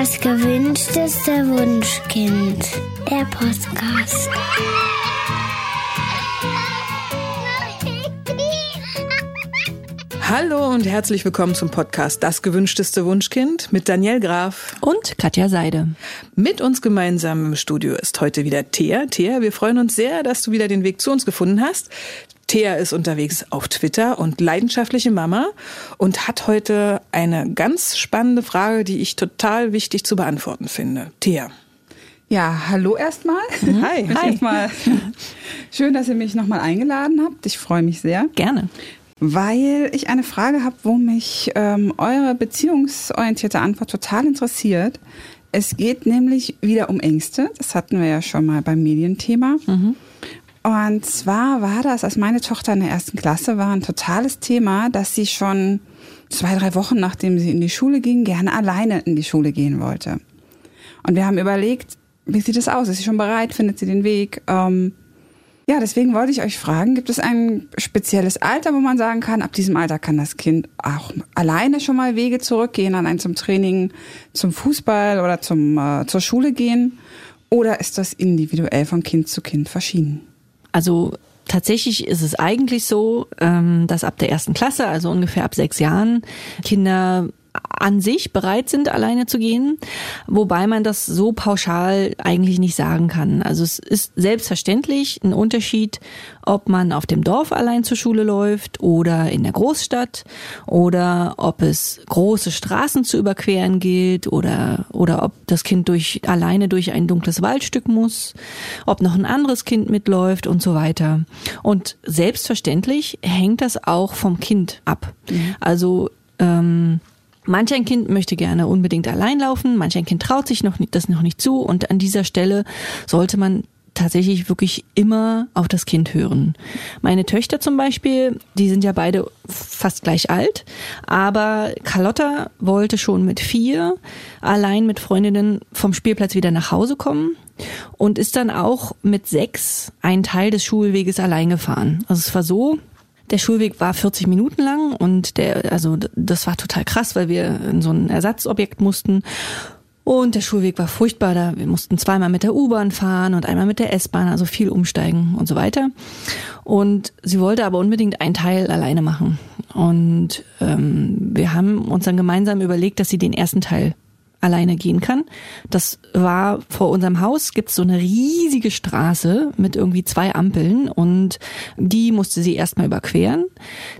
Das gewünschteste Wunschkind. Der Podcast. Hallo und herzlich willkommen zum Podcast Das gewünschteste Wunschkind mit Daniel Graf und Katja Seide. Mit uns gemeinsam im Studio ist heute wieder Thea. Thea, wir freuen uns sehr, dass du wieder den Weg zu uns gefunden hast. Thea ist unterwegs auf Twitter und leidenschaftliche Mama und hat heute eine ganz spannende Frage, die ich total wichtig zu beantworten finde. Thea. Ja, hallo erstmal. Mhm. Hi. Hi. Erstmal schön, dass ihr mich nochmal eingeladen habt. Ich freue mich sehr. Gerne weil ich eine Frage habe, wo mich ähm, eure beziehungsorientierte Antwort total interessiert. Es geht nämlich wieder um Ängste. Das hatten wir ja schon mal beim Medienthema. Mhm. Und zwar war das, als meine Tochter in der ersten Klasse war, ein totales Thema, dass sie schon zwei, drei Wochen nachdem sie in die Schule ging, gerne alleine in die Schule gehen wollte. Und wir haben überlegt, wie sieht es aus? Ist sie schon bereit? Findet sie den Weg? Ähm, ja, deswegen wollte ich euch fragen, gibt es ein spezielles Alter, wo man sagen kann, ab diesem Alter kann das Kind auch alleine schon mal Wege zurückgehen, an ein zum Training, zum Fußball oder zum, äh, zur Schule gehen? Oder ist das individuell von Kind zu Kind verschieden? Also Tatsächlich ist es eigentlich so, ähm, dass ab der ersten Klasse, also ungefähr ab sechs Jahren, Kinder an sich bereit sind, alleine zu gehen, wobei man das so pauschal eigentlich nicht sagen kann. Also es ist selbstverständlich ein Unterschied, ob man auf dem Dorf allein zur Schule läuft oder in der Großstadt oder ob es große Straßen zu überqueren gilt oder, oder ob das Kind durch, alleine durch ein dunkles Waldstück muss, ob noch ein anderes Kind mitläuft und so weiter. Und selbstverständlich hängt das auch vom Kind ab. Mhm. Also ähm, Manch ein Kind möchte gerne unbedingt allein laufen, manch ein Kind traut sich noch nicht, das noch nicht zu und an dieser Stelle sollte man tatsächlich wirklich immer auf das Kind hören. Meine Töchter zum Beispiel, die sind ja beide fast gleich alt, aber Carlotta wollte schon mit vier allein mit Freundinnen vom Spielplatz wieder nach Hause kommen und ist dann auch mit sechs einen Teil des Schulweges allein gefahren. Also es war so, der Schulweg war 40 Minuten lang und der, also das war total krass, weil wir in so ein Ersatzobjekt mussten. Und der Schulweg war furchtbar. Da wir mussten zweimal mit der U-Bahn fahren und einmal mit der S-Bahn, also viel umsteigen und so weiter. Und sie wollte aber unbedingt einen Teil alleine machen. Und ähm, wir haben uns dann gemeinsam überlegt, dass sie den ersten Teil alleine gehen kann. Das war vor unserem Haus gibt's so eine riesige Straße mit irgendwie zwei Ampeln und die musste sie erstmal überqueren.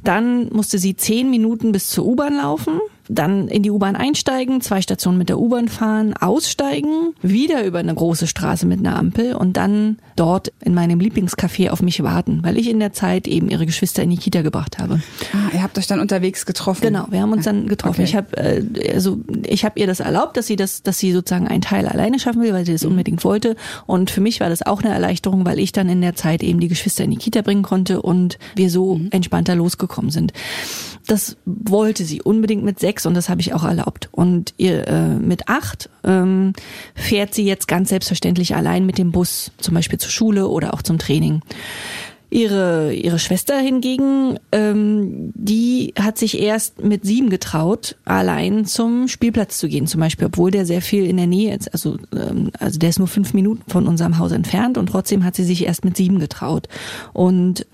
Dann musste sie zehn Minuten bis zur U-Bahn laufen dann in die U-Bahn einsteigen, zwei Stationen mit der U-Bahn fahren, aussteigen, wieder über eine große Straße mit einer Ampel und dann dort in meinem Lieblingscafé auf mich warten, weil ich in der Zeit eben ihre Geschwister in die Kita gebracht habe. Ah, ihr habt euch dann unterwegs getroffen. Genau, wir haben uns dann getroffen. Okay. Ich habe äh, also ich habe ihr das erlaubt, dass sie das, dass sie sozusagen einen Teil alleine schaffen will, weil sie das mhm. unbedingt wollte. Und für mich war das auch eine Erleichterung, weil ich dann in der Zeit eben die Geschwister in die Kita bringen konnte und wir so mhm. entspannter losgekommen sind. Das wollte sie unbedingt mit sechs und das habe ich auch erlaubt. Und ihr äh, mit acht ähm, fährt sie jetzt ganz selbstverständlich allein mit dem Bus, zum Beispiel zur Schule oder auch zum Training. Ihre, ihre Schwester hingegen, ähm, die hat sich erst mit sieben getraut, allein zum Spielplatz zu gehen, zum Beispiel, obwohl der sehr viel in der Nähe ist. Also, ähm, also der ist nur fünf Minuten von unserem Haus entfernt und trotzdem hat sie sich erst mit sieben getraut. Und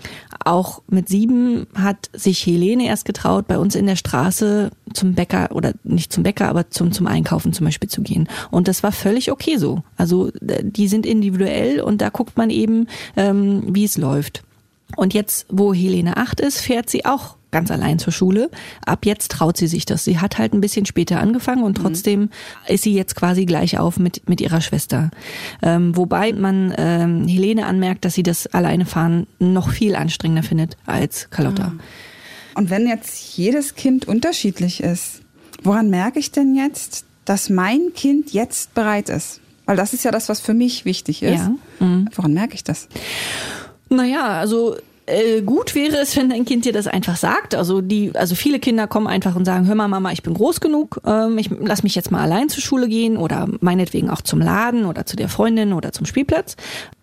auch mit sieben hat sich Helene erst getraut, bei uns in der Straße zum Bäcker oder nicht zum Bäcker, aber zum, zum Einkaufen zum Beispiel zu gehen. Und das war völlig okay so. Also die sind individuell und da guckt man eben, ähm, wie es läuft. Und jetzt, wo Helene acht ist, fährt sie auch ganz allein zur Schule. Ab jetzt traut sie sich das. Sie hat halt ein bisschen später angefangen und mhm. trotzdem mhm. ist sie jetzt quasi gleich auf mit, mit ihrer Schwester. Ähm, wobei man ähm, Helene anmerkt, dass sie das alleine fahren noch viel anstrengender findet als Carlotta. Mhm. Und wenn jetzt jedes Kind unterschiedlich ist, woran merke ich denn jetzt, dass mein Kind jetzt bereit ist? Weil das ist ja das, was für mich wichtig ist. Ja. Mhm. Woran merke ich das? Naja, also äh, gut wäre es, wenn dein Kind dir das einfach sagt. Also die, also viele Kinder kommen einfach und sagen, hör mal, Mama, ich bin groß genug, ähm, ich lass mich jetzt mal allein zur Schule gehen oder meinetwegen auch zum Laden oder zu der Freundin oder zum Spielplatz.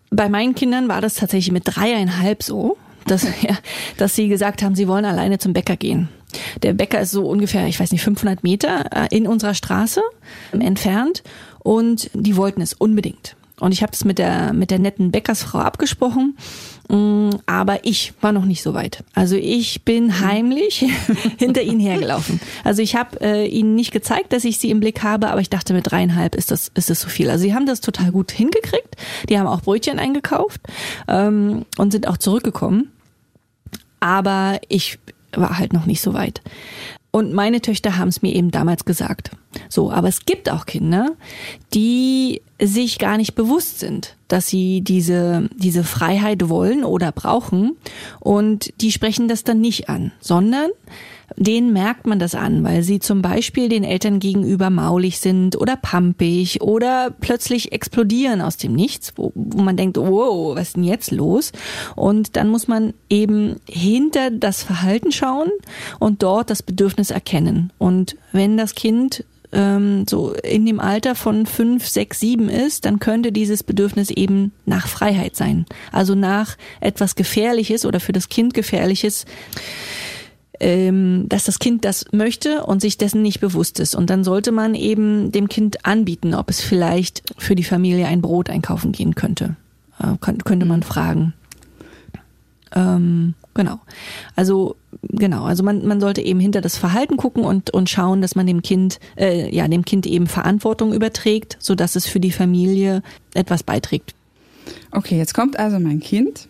Bei meinen Kindern war das tatsächlich mit dreieinhalb so, dass, ja, dass sie gesagt haben, sie wollen alleine zum Bäcker gehen. Der Bäcker ist so ungefähr, ich weiß nicht, 500 Meter äh, in unserer Straße entfernt und die wollten es unbedingt. Und ich habe es mit der, mit der netten Bäckersfrau abgesprochen, aber ich war noch nicht so weit. Also ich bin heimlich hinter ihnen hergelaufen. Also ich habe äh, ihnen nicht gezeigt, dass ich sie im Blick habe, aber ich dachte, mit dreieinhalb ist das, ist das zu viel. Also sie haben das total gut hingekriegt. Die haben auch Brötchen eingekauft ähm, und sind auch zurückgekommen. Aber ich war halt noch nicht so weit. Und meine Töchter haben es mir eben damals gesagt. So, aber es gibt auch Kinder, die sich gar nicht bewusst sind, dass sie diese, diese Freiheit wollen oder brauchen und die sprechen das dann nicht an, sondern denen merkt man das an, weil sie zum Beispiel den Eltern gegenüber maulig sind oder pampig oder plötzlich explodieren aus dem Nichts, wo, wo man denkt, wow, was ist denn jetzt los? Und dann muss man eben hinter das Verhalten schauen und dort das Bedürfnis erkennen. Und wenn das Kind ähm, so in dem Alter von fünf, sechs, sieben ist, dann könnte dieses Bedürfnis eben nach Freiheit sein. Also nach etwas Gefährliches oder für das Kind Gefährliches ähm, dass das Kind das möchte und sich dessen nicht bewusst ist. Und dann sollte man eben dem Kind anbieten, ob es vielleicht für die Familie ein Brot einkaufen gehen könnte. Äh, könnte man fragen. Ähm, genau. Also genau, also man, man sollte eben hinter das Verhalten gucken und, und schauen, dass man dem Kind, äh, ja, dem Kind eben Verantwortung überträgt, sodass es für die Familie etwas beiträgt. Okay, jetzt kommt also mein Kind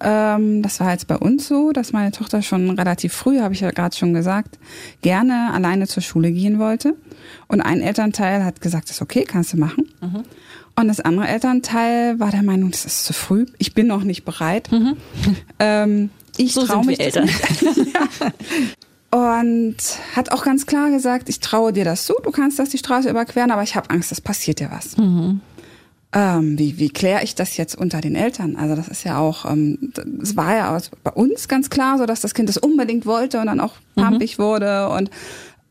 ähm, das war jetzt bei uns so, dass meine Tochter schon relativ früh, habe ich ja gerade schon gesagt, gerne alleine zur Schule gehen wollte. Und ein Elternteil hat gesagt, das ist okay, kannst du machen. Mhm. Und das andere Elternteil war der Meinung, das ist zu früh, ich bin noch nicht bereit. Mhm. Ähm, ich so traue mich Eltern. ja. Und hat auch ganz klar gesagt, ich traue dir das zu, du kannst das die Straße überqueren, aber ich habe Angst, es passiert dir was. Mhm ähm, wie, wie kläre ich das jetzt unter den Eltern? Also das ist ja auch, ähm, es war ja bei uns ganz klar so, dass das Kind das unbedingt wollte und dann auch mhm. pampig wurde und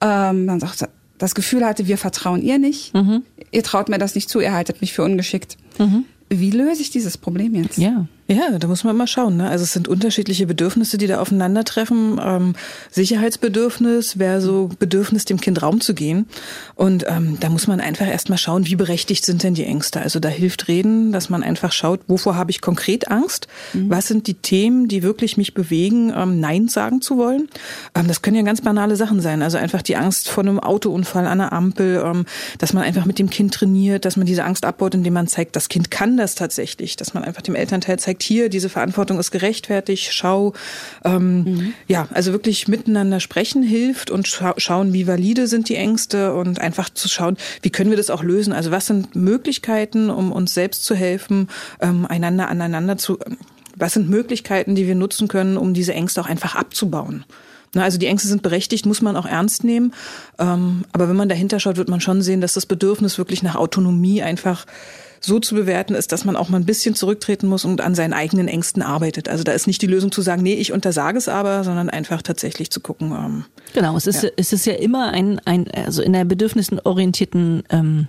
ähm, dann sagt das Gefühl hatte, wir vertrauen ihr nicht, mhm. ihr traut mir das nicht zu, ihr haltet mich für ungeschickt. Mhm. Wie löse ich dieses Problem jetzt? Ja. Ja, da muss man mal schauen. Ne? Also es sind unterschiedliche Bedürfnisse, die da aufeinandertreffen. Ähm, Sicherheitsbedürfnis wäre so Bedürfnis, dem Kind Raum zu gehen. Und ähm, da muss man einfach erstmal schauen, wie berechtigt sind denn die Ängste. Also da hilft Reden, dass man einfach schaut, wovor habe ich konkret Angst? Mhm. Was sind die Themen, die wirklich mich bewegen, ähm, Nein sagen zu wollen? Ähm, das können ja ganz banale Sachen sein. Also einfach die Angst vor einem Autounfall an der Ampel, ähm, dass man einfach mit dem Kind trainiert, dass man diese Angst abbaut, indem man zeigt, das Kind kann das tatsächlich, dass man einfach dem Elternteil zeigt, hier, diese Verantwortung ist gerechtfertigt, schau, ähm, mhm. ja, also wirklich miteinander sprechen hilft und scha schauen, wie valide sind die Ängste und einfach zu schauen, wie können wir das auch lösen. Also was sind Möglichkeiten, um uns selbst zu helfen, ähm, einander aneinander zu, was sind Möglichkeiten, die wir nutzen können, um diese Ängste auch einfach abzubauen. Also die Ängste sind berechtigt, muss man auch ernst nehmen. Ähm, aber wenn man dahinter schaut, wird man schon sehen, dass das Bedürfnis wirklich nach Autonomie einfach so zu bewerten ist, dass man auch mal ein bisschen zurücktreten muss und an seinen eigenen Ängsten arbeitet. Also da ist nicht die Lösung zu sagen, nee, ich untersage es aber, sondern einfach tatsächlich zu gucken. Ähm, genau, es ist, ja. es ist ja immer ein, ein also in der bedürfnisorientierten ähm,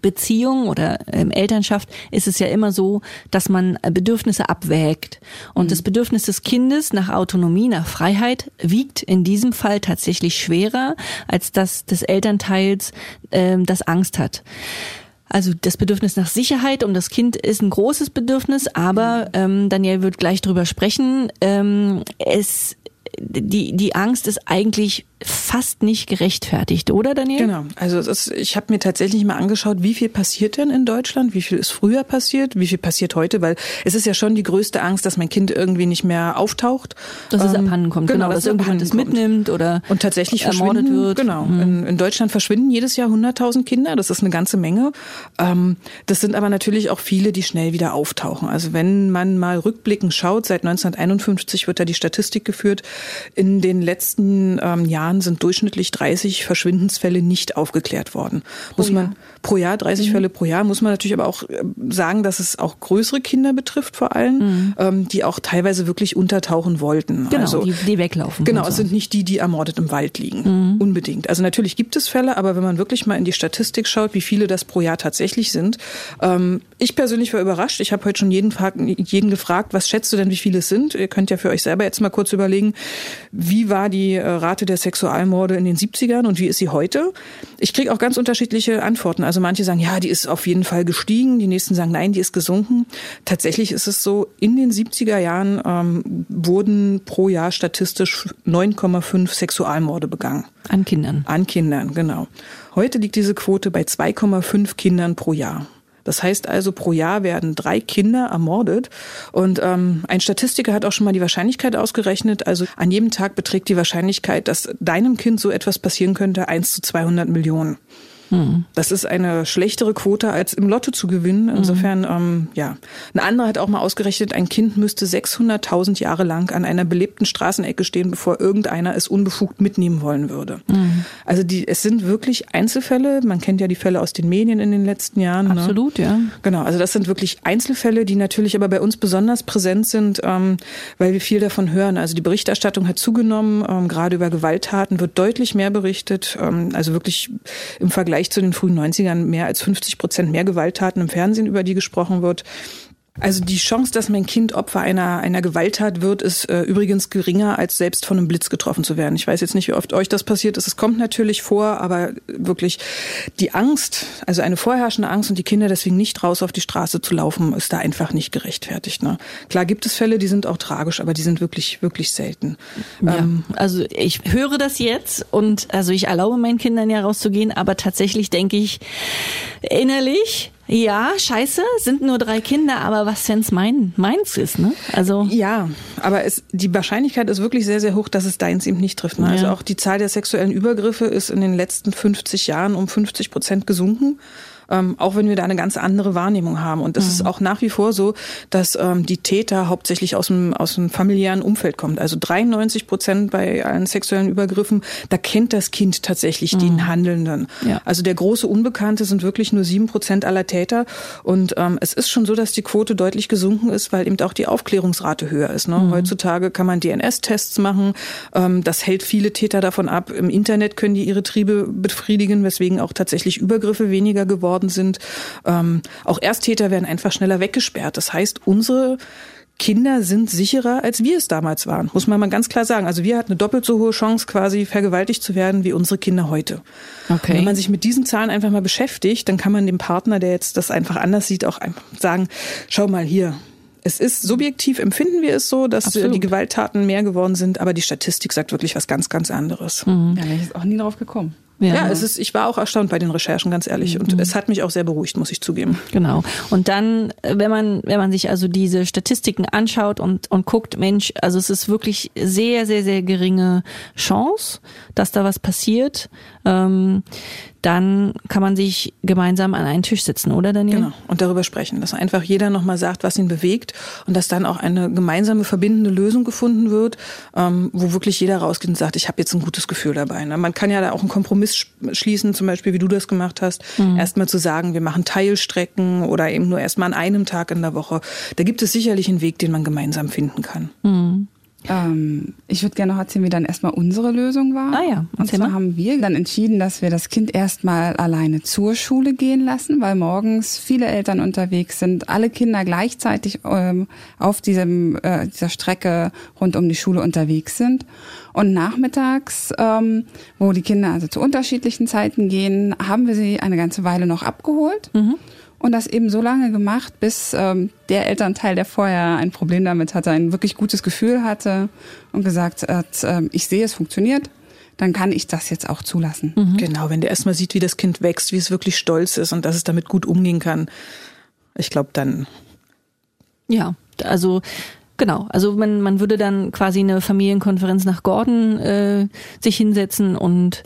Beziehung oder ähm, Elternschaft ist es ja immer so, dass man Bedürfnisse abwägt. Und mhm. das Bedürfnis des Kindes nach Autonomie, nach Freiheit wiegt in diesem Fall tatsächlich schwerer als das des Elternteils, ähm, das Angst hat. Also das Bedürfnis nach Sicherheit um das Kind ist ein großes Bedürfnis, aber ähm, Daniel wird gleich drüber sprechen. Ähm, es die, die Angst ist eigentlich fast nicht gerechtfertigt, oder Daniel? Genau. Also ist, ich habe mir tatsächlich mal angeschaut, wie viel passiert denn in Deutschland, wie viel ist früher passiert, wie viel passiert heute, weil es ist ja schon die größte Angst, dass mein Kind irgendwie nicht mehr auftaucht. Dass es ähm, abhanden kommt, genau, genau dass irgendjemand es mitnimmt oder und tatsächlich ermordet wird. Genau. Mhm. In, in, Deutschland verschwinden jedes Jahr 100.000 Kinder, das ist eine ganze Menge. Ähm, das sind aber natürlich auch viele, die schnell wieder auftauchen. Also wenn man mal rückblickend schaut, seit 1951 wird da die Statistik geführt, in den letzten ähm, Jahren sind durchschnittlich 30 Verschwindensfälle nicht aufgeklärt worden. Pro muss man Jahr. Pro Jahr 30 mhm. Fälle pro Jahr muss man natürlich aber auch äh, sagen, dass es auch größere Kinder betrifft vor allem, mhm. ähm, die auch teilweise wirklich untertauchen wollten. Genau, also, die, die weglaufen. Genau, es sind nicht die, die ermordet im Wald liegen. Mhm. Unbedingt. Also natürlich gibt es Fälle, aber wenn man wirklich mal in die Statistik schaut, wie viele das pro Jahr tatsächlich sind. Ähm, ich persönlich war überrascht. Ich habe heute schon jeden, jeden gefragt, was schätzt du denn, wie viele es sind? Ihr könnt ja für euch selber jetzt mal kurz überlegen, wie war die äh, Rate der Sexualmorde in den 70ern und wie ist sie heute? Ich kriege auch ganz unterschiedliche Antworten. Also manche sagen, ja, die ist auf jeden Fall gestiegen, die nächsten sagen, nein, die ist gesunken. Tatsächlich ist es so, in den 70er Jahren ähm, wurden pro Jahr statistisch 9,5 Sexualmorde begangen. An Kindern. An Kindern, genau. Heute liegt diese Quote bei 2,5 Kindern pro Jahr. Das heißt also, pro Jahr werden drei Kinder ermordet. Und ähm, ein Statistiker hat auch schon mal die Wahrscheinlichkeit ausgerechnet. Also an jedem Tag beträgt die Wahrscheinlichkeit, dass deinem Kind so etwas passieren könnte, 1 zu 200 Millionen. Das ist eine schlechtere Quote als im Lotto zu gewinnen. Insofern, ähm, ja. Ein anderer hat auch mal ausgerechnet, ein Kind müsste 600.000 Jahre lang an einer belebten Straßenecke stehen, bevor irgendeiner es unbefugt mitnehmen wollen würde. Mhm. Also die, es sind wirklich Einzelfälle. Man kennt ja die Fälle aus den Medien in den letzten Jahren. ne? Absolut, ja. Genau, also das sind wirklich Einzelfälle, die natürlich aber bei uns besonders präsent sind, ähm, weil wir viel davon hören. Also die Berichterstattung hat zugenommen, ähm, gerade über Gewalttaten wird deutlich mehr berichtet, ähm, also wirklich im Vergleich zu den frühen 90ern mehr als 50 Prozent mehr Gewalttaten im Fernsehen, über die gesprochen wird. Also die Chance, dass mein Kind Opfer einer, einer Gewalttat wird, ist äh, übrigens geringer, als selbst von einem Blitz getroffen zu werden. Ich weiß jetzt nicht, wie oft euch das passiert ist. Es kommt natürlich vor, aber wirklich die Angst, also eine vorherrschende Angst und die Kinder deswegen nicht raus auf die Straße zu laufen, ist da einfach nicht gerechtfertigt. Ne? Klar gibt es Fälle, die sind auch tragisch, aber die sind wirklich, wirklich selten. Ja, Ähm, also ich höre das jetzt und also ich erlaube meinen Kindern ja rauszugehen, aber tatsächlich denke ich innerlich, ja, scheiße, sind nur drei Kinder, aber was wenn's mein meins ist, ne? Also Ja, aber es, die Wahrscheinlichkeit ist wirklich sehr, sehr hoch, dass es deins eben nicht trifft. Ne? Also Ja. auch die Zahl der sexuellen Übergriffe ist in den letzten 50 Jahren um 50 Prozent gesunken. Ähm, auch wenn wir da eine ganz andere Wahrnehmung haben. Und es ist auch nach wie vor so, dass ähm, die Täter hauptsächlich aus dem, aus dem familiären Umfeld kommen. Also 93 Prozent bei allen sexuellen Übergriffen, da kennt das Kind tatsächlich den Handelnden. Ja. Also der große Unbekannte sind wirklich nur sieben Prozent aller Täter. Und ähm, es ist schon so, dass die Quote deutlich gesunken ist, weil eben auch die Aufklärungsrate höher ist. Ne? Heutzutage kann man DNS-Tests machen. Ähm, das hält viele Täter davon ab. Im Internet können die ihre Triebe befriedigen, weswegen auch tatsächlich Übergriffe weniger geworden sind. Ähm, auch Ersttäter werden einfach schneller weggesperrt. Das heißt, unsere Kinder sind sicherer, als wir es damals waren. Muss man mal ganz klar sagen. Also wir hatten eine doppelt so hohe Chance, quasi vergewaltigt zu werden, wie unsere Kinder heute. Okay. Wenn man sich mit diesen Zahlen einfach mal beschäftigt, dann kann man dem Partner, der jetzt das einfach anders sieht, auch einfach sagen, schau mal hier. Es ist subjektiv, empfinden wir es so, dass äh, Absolut. die Gewalttaten mehr geworden sind, aber die Statistik sagt wirklich was ganz, ganz anderes. Ja, wäre ich jetzt auch nie drauf gekommen. Ja, es ist, ich war auch erstaunt bei den Recherchen, ganz ehrlich. Und es hat mich auch sehr beruhigt, muss ich zugeben. Genau. Und dann, äh, wenn man, wenn man sich also diese Statistiken anschaut und, und guckt, Mensch, also es ist wirklich sehr, sehr, sehr geringe Chance, dass da was passiert, ähm, dann kann man sich gemeinsam an einen Tisch setzen, oder Daniel? Genau. Und darüber sprechen, dass einfach jeder nochmal sagt, was ihn bewegt und dass dann auch eine gemeinsame verbindende Lösung gefunden wird, ähm, wo wirklich jeder rausgeht und sagt, ich habe jetzt ein gutes Gefühl dabei. Ne? Man kann ja da auch einen Kompromiss sch- schließen, zum Beispiel wie du das gemacht hast, erstmal zu sagen, wir machen Teilstrecken oder eben nur erstmal an einem Tag in der Woche. Da gibt es sicherlich einen Weg, den man gemeinsam finden kann. Ähm, ich würde gerne noch erzählen, wie dann erstmal unsere Lösung war. Ah ja, Und zwar mal. haben wir dann entschieden, dass wir das Kind erstmal alleine zur Schule gehen lassen, weil morgens viele Eltern unterwegs sind, alle Kinder gleichzeitig ähm, auf diesem, äh, dieser Strecke rund um die Schule unterwegs sind. Und nachmittags, ähm, wo die Kinder also zu unterschiedlichen Zeiten gehen, haben wir sie eine ganze Weile noch abgeholt. Und das eben so lange gemacht, bis ähm, der Elternteil, der vorher ein Problem damit hatte, ein wirklich gutes Gefühl hatte und gesagt hat, ähm, ich sehe, es funktioniert, dann kann ich das jetzt auch zulassen. Genau, wenn der erstmal sieht, wie das Kind wächst, wie es wirklich stolz ist und dass es damit gut umgehen kann. Ich glaube, dann Ja, also genau. Also man, man würde dann quasi eine Familienkonferenz nach Gordon äh, sich hinsetzen und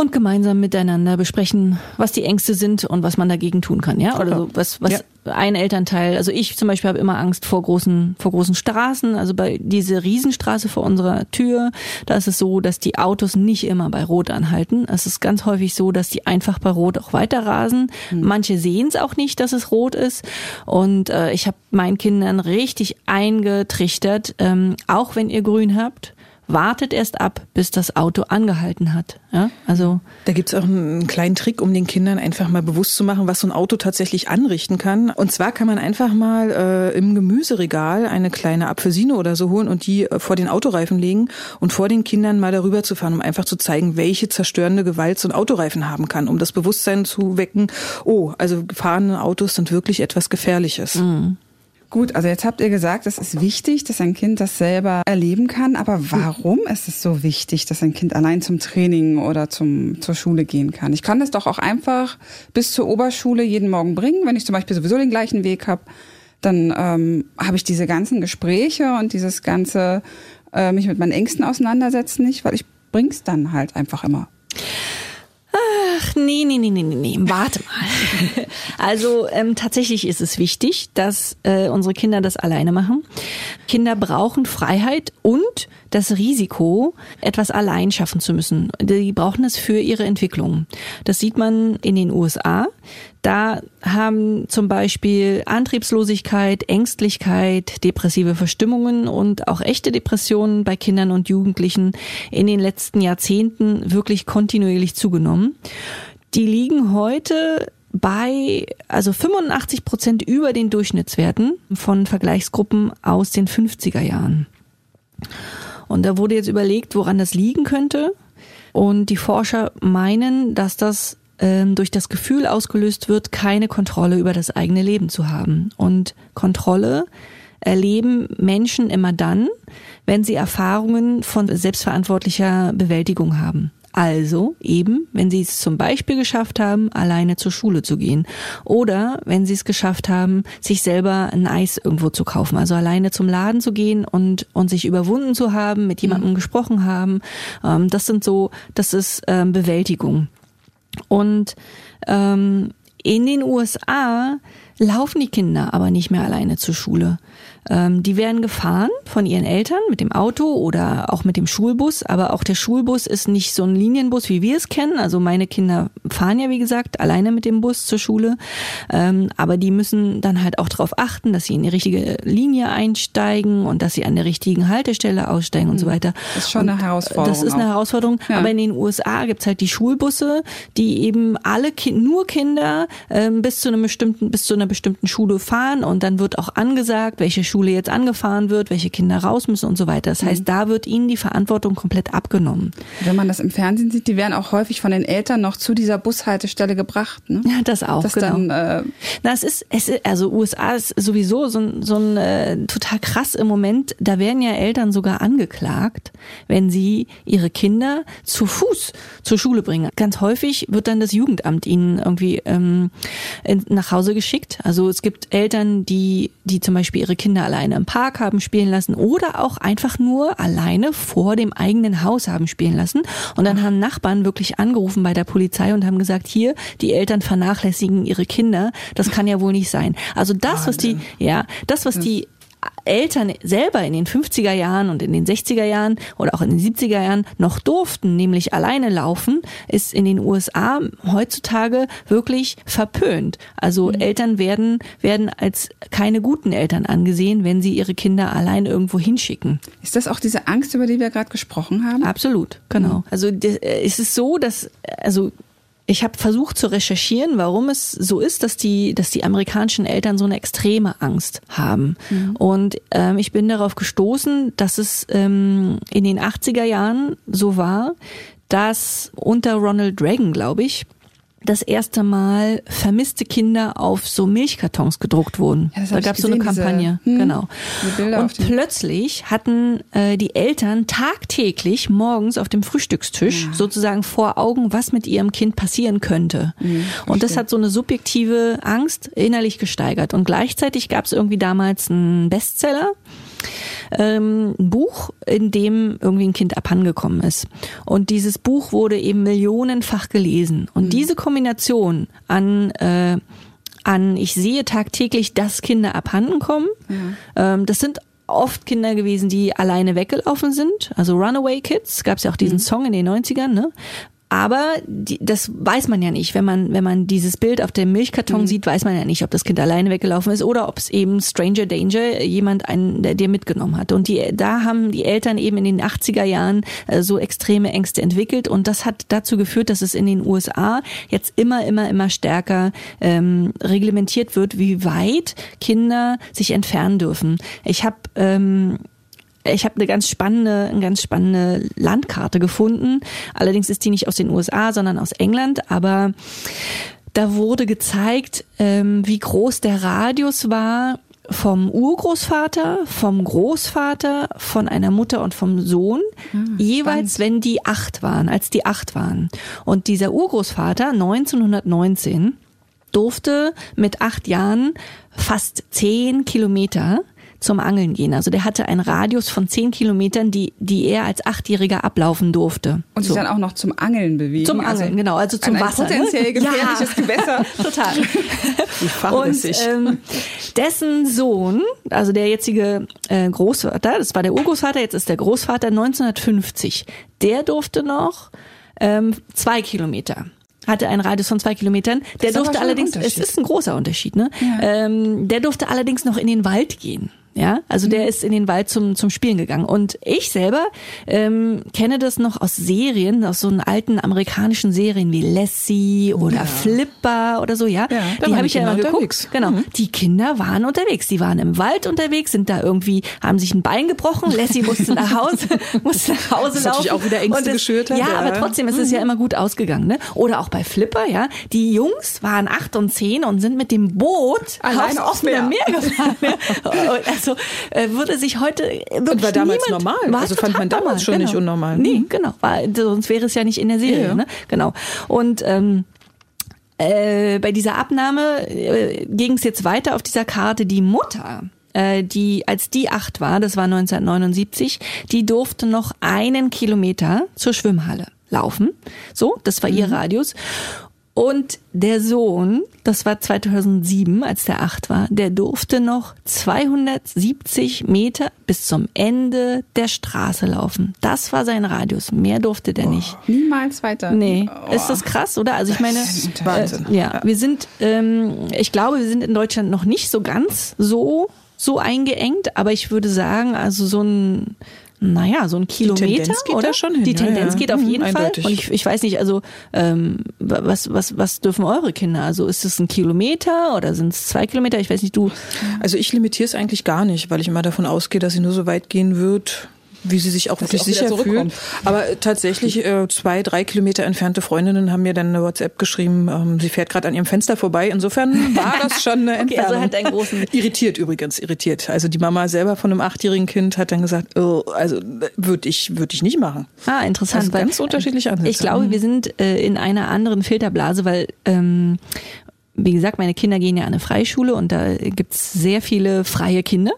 und gemeinsam miteinander besprechen, was die Ängste sind und was man dagegen tun kann, ja? Oder so, was, was ein Elternteil, also ich zum Beispiel habe immer Angst vor großen, vor großen Straßen, also bei diese Riesenstraße vor unserer Tür, da ist es so, dass die Autos nicht immer bei Rot anhalten. Es ist ganz häufig so, dass die einfach bei Rot auch weiter rasen. Manche sehen es auch nicht, dass es rot ist. Und äh, ich habe meinen Kindern richtig eingetrichtert, ähm, auch wenn ihr grün habt, wartet erst ab, bis das Auto angehalten hat. Ja, also da gibt's auch einen kleinen Trick, um den Kindern einfach mal bewusst zu machen, was so ein Auto tatsächlich anrichten kann. Und zwar kann man einfach mal äh, im Gemüseregal eine kleine Apfelsine oder so holen und die äh, vor den Autoreifen legen und vor den Kindern mal darüber zu fahren, um einfach zu zeigen, welche zerstörende Gewalt so ein Autoreifen haben kann, um das Bewusstsein zu wecken, oh, also gefahrene Autos sind wirklich etwas Gefährliches. Mhm. Gut, also jetzt habt ihr gesagt, es ist wichtig, dass ein Kind das selber erleben kann. Aber warum ist es so wichtig, dass ein Kind allein zum Training oder zum, zur Schule gehen kann? Ich kann das doch auch einfach bis zur Oberschule jeden Morgen bringen, wenn ich zum Beispiel sowieso den gleichen Weg habe. Dann ähm, habe ich diese ganzen Gespräche und dieses ganze äh, mich mit meinen Ängsten auseinandersetzen nicht, weil ich bring's dann halt einfach immer. Ach, nee, nee, nee, nee, nee. Warte mal. Also ähm, tatsächlich ist es wichtig, dass äh, unsere Kinder das alleine machen. Kinder brauchen Freiheit und das Risiko, etwas allein schaffen zu müssen. Die brauchen es für ihre Entwicklung. Das sieht man in den USA. Da haben zum Beispiel Antriebslosigkeit, Ängstlichkeit, depressive Verstimmungen und auch echte Depressionen bei Kindern und Jugendlichen in den letzten Jahrzehnten wirklich kontinuierlich zugenommen. Die liegen heute bei also 85 Prozent über den Durchschnittswerten von Vergleichsgruppen aus den 50er Jahren. Und da wurde jetzt überlegt, woran das liegen könnte. Und die Forscher meinen, dass das ähm, durch das Gefühl ausgelöst wird, keine Kontrolle über das eigene Leben zu haben. Und Kontrolle erleben Menschen immer dann, wenn sie Erfahrungen von selbstverantwortlicher Bewältigung haben. Also eben, wenn sie es zum Beispiel geschafft haben, alleine zur Schule zu gehen. Oder wenn sie es geschafft haben, sich selber ein Eis irgendwo zu kaufen. Also alleine zum Laden zu gehen und, und sich überwunden zu haben, mit jemandem mhm. gesprochen haben. Ähm, das sind so, das ist ähm, Bewältigung. Und ähm, in den USA laufen die Kinder aber nicht mehr alleine zur Schule. Ähm, die werden gefahren von ihren Eltern mit dem Auto oder auch mit dem Schulbus, aber auch der Schulbus ist nicht so ein Linienbus, wie wir es kennen. Also meine Kinder fahren ja, wie gesagt, alleine mit dem Bus zur Schule, ähm, aber die müssen dann halt auch darauf achten, dass sie in die richtige Linie einsteigen und dass sie an der richtigen Haltestelle aussteigen und so mhm. weiter. Das ist schon und eine Herausforderung. Das ist eine Herausforderung, ja. aber in den USA gibt's halt die Schulbusse, die eben alle Ki nur Kinder ähm, bis zu einem bestimmten bis zu einer bestimmten Schule fahren und dann wird auch angesagt, welche Schule jetzt angefahren wird, welche Kinder raus müssen und so weiter. Das heißt, mhm. da wird ihnen die Verantwortung komplett abgenommen. Wenn man das im Fernsehen sieht, die werden auch häufig von den Eltern noch zu dieser Bushaltestelle gebracht. Ne? Ja, das auch. Das genau. Dann, äh Na, es ist, es ist, also USA ist sowieso so ein, so ein äh, total krass im Moment. Da werden ja Eltern sogar angeklagt, wenn sie ihre Kinder zu Fuß zur Schule bringen. Ganz häufig wird dann das Jugendamt ihnen irgendwie ähm, nach Hause geschickt. Also es gibt Eltern, die, die zum Beispiel ihre Kinder Kinder alleine im Park haben spielen lassen oder auch einfach nur alleine vor dem eigenen Haus haben spielen lassen. Und dann haben Nachbarn wirklich angerufen bei der Polizei und haben gesagt, hier, die Eltern vernachlässigen ihre Kinder. Das kann ja wohl nicht sein. Also das, was die, ja, das, was die Eltern selber in den 50er Jahren und in den 60er Jahren oder auch in den 70er Jahren noch durften, nämlich alleine laufen, ist in den USA heutzutage wirklich verpönt. Also mhm. Eltern werden, werden als keine guten Eltern angesehen, wenn sie ihre Kinder allein irgendwo hinschicken. Ist das auch diese Angst, über die wir gerade gesprochen haben? Absolut, genau. Mhm. Also äh, es ist so, dass, also ich habe versucht zu recherchieren, warum es so ist, dass die, dass die amerikanischen Eltern so eine extreme Angst haben. Mhm. Und ähm, ich bin darauf gestoßen, dass es ähm, in den 80er Jahren so war, dass unter Ronald Reagan, glaube ich, das erste Mal vermisste Kinder auf so Milchkartons gedruckt wurden. Ja, da gab es so eine Kampagne, diese, hm, genau. Und plötzlich hatten äh, die Eltern tagtäglich morgens auf dem Frühstückstisch ja. sozusagen vor Augen, was mit ihrem Kind passieren könnte. Mhm, und das hat so eine subjektive Angst innerlich gesteigert. Und gleichzeitig gab es irgendwie damals einen Bestseller ähm, ein Buch, in dem irgendwie ein Kind abhandengekommen ist. Und dieses Buch wurde eben millionenfach gelesen. Und mhm. diese Kombination an äh, an ich sehe tagtäglich, dass Kinder abhanden kommen. Ja. Ähm, das sind oft Kinder gewesen, die alleine weggelaufen sind. Also Runaway Kids, gab es ja auch diesen mhm. Song in den 90ern, ne? Aber die, das weiß man ja nicht. Wenn man, wenn man dieses Bild auf dem Milchkarton mhm. sieht, weiß man ja nicht, ob das Kind alleine weggelaufen ist oder ob es eben Stranger Danger jemand einen, der dir mitgenommen hat. Und die, da haben die Eltern eben in den 80er Jahren äh, so extreme Ängste entwickelt und das hat dazu geführt, dass es in den USA jetzt immer, immer, immer stärker ähm, reglementiert wird, wie weit Kinder sich entfernen dürfen. Ich habe ähm, ich habe eine ganz spannende, eine ganz spannende Landkarte gefunden. Allerdings ist die nicht aus den USA, sondern aus England. Aber da wurde gezeigt, ähm, wie groß der Radius war vom Urgroßvater, vom Großvater, von einer Mutter und vom Sohn, hm, jeweils wenn die acht waren, als die acht waren. Und dieser Urgroßvater 1919 durfte mit acht Jahren fast zehn Kilometer zum Angeln gehen. Also der hatte einen Radius von zehn Kilometern, die, die er als Achtjähriger ablaufen durfte. Und sich so. dann auch noch zum Angeln bewegen. Zum Angeln, also genau, also zum ein, Wasser. Ein potenziell ne? gefährliches ja. Gewässer. Total. Und ähm, dessen Sohn, also der jetzige äh, Großvater, das war der Urgroßvater, jetzt ist der Großvater 1950, der durfte noch ähm, zwei Kilometer hatte einen Radius von zwei Kilometern. Der durfte allerdings, es ist ein großer Unterschied, ne? Ja. Ähm, der durfte allerdings noch in den Wald gehen. Ja, also der mhm. ist in den Wald zum, zum Spielen gegangen. Und ich selber ähm, kenne das noch aus Serien, aus so einen alten amerikanischen Serien wie Lassie oder ja. Flipper oder so, ja. ja die habe ich ja immer geguckt. Genau. Mhm. Die Kinder waren unterwegs. Die waren im Wald unterwegs, sind da irgendwie, haben sich ein Bein gebrochen. Lassie musste nach Hause, musste nach Hause das laufen. auch wieder Ängste das, geschürt hat. Ja, ja, aber trotzdem ist es ja mhm. immer gut ausgegangen, ne? Oder auch bei Flipper, ja. Die Jungs waren acht und zehn und sind mit dem Boot Alleine aufs offene Meer, Meer gefahren. also äh, würde sich heute wirklich Und war damals niemand, normal. War also fand man damals normal, schon genau. nicht unnormal. Nee, Mhm. genau. War, sonst wäre es ja nicht in der Serie. Ja. Ne? Genau. Und ähm, äh, bei dieser Abnahme äh, ging es jetzt weiter auf dieser Karte. Die Mutter äh, die als die acht war, das war 1979, die durfte noch einen Kilometer zur Schwimmhalle laufen. So, das war ihr Mhm. Radius. Und der Sohn, das war 2007, als der acht war, der durfte noch 270 Meter bis zum Ende der Straße laufen. Das war sein Radius. Mehr durfte der nicht. Niemals weiter. Nee, Oh. ist das krass, oder? Also ich meine, Wahnsinn. Äh, ja, Ja. wir sind, ähm, ich glaube, wir sind in Deutschland noch nicht so ganz so so eingeengt, aber ich würde sagen, also so ein naja, so ein Kilometer, Tendenz geht oder? da schon hin, Die ja, Tendenz ja. geht auf Mhm, jeden eindeutig. Fall. Und ich, ich weiß nicht, also ähm, was, was, was dürfen eure Kinder? Also ist es ein Kilometer oder sind es zwei Kilometer? Ich weiß nicht, du. Also ich limitiere es eigentlich gar nicht, weil ich immer davon ausgehe, dass sie nur so weit gehen wird, wie sie sich auch Dass wirklich auch sicher fühlt. Aber äh, tatsächlich äh, zwei, drei Kilometer entfernte Freundinnen haben mir dann eine WhatsApp geschrieben, ähm, sie fährt gerade an ihrem Fenster vorbei. Insofern war das schon eine Okay, Entfernung. also hat einen großen- Irritiert übrigens, irritiert. Also die Mama selber von einem achtjährigen Kind hat dann gesagt, oh, also würde ich, würde ich nicht machen. Ah, interessant. Also ganz unterschiedliche Ansätze. Ich glaube, wir sind äh, in einer anderen Filterblase, weil ähm, wie gesagt, meine Kinder gehen ja an eine Freischule und da gibt's sehr viele freie Kinder.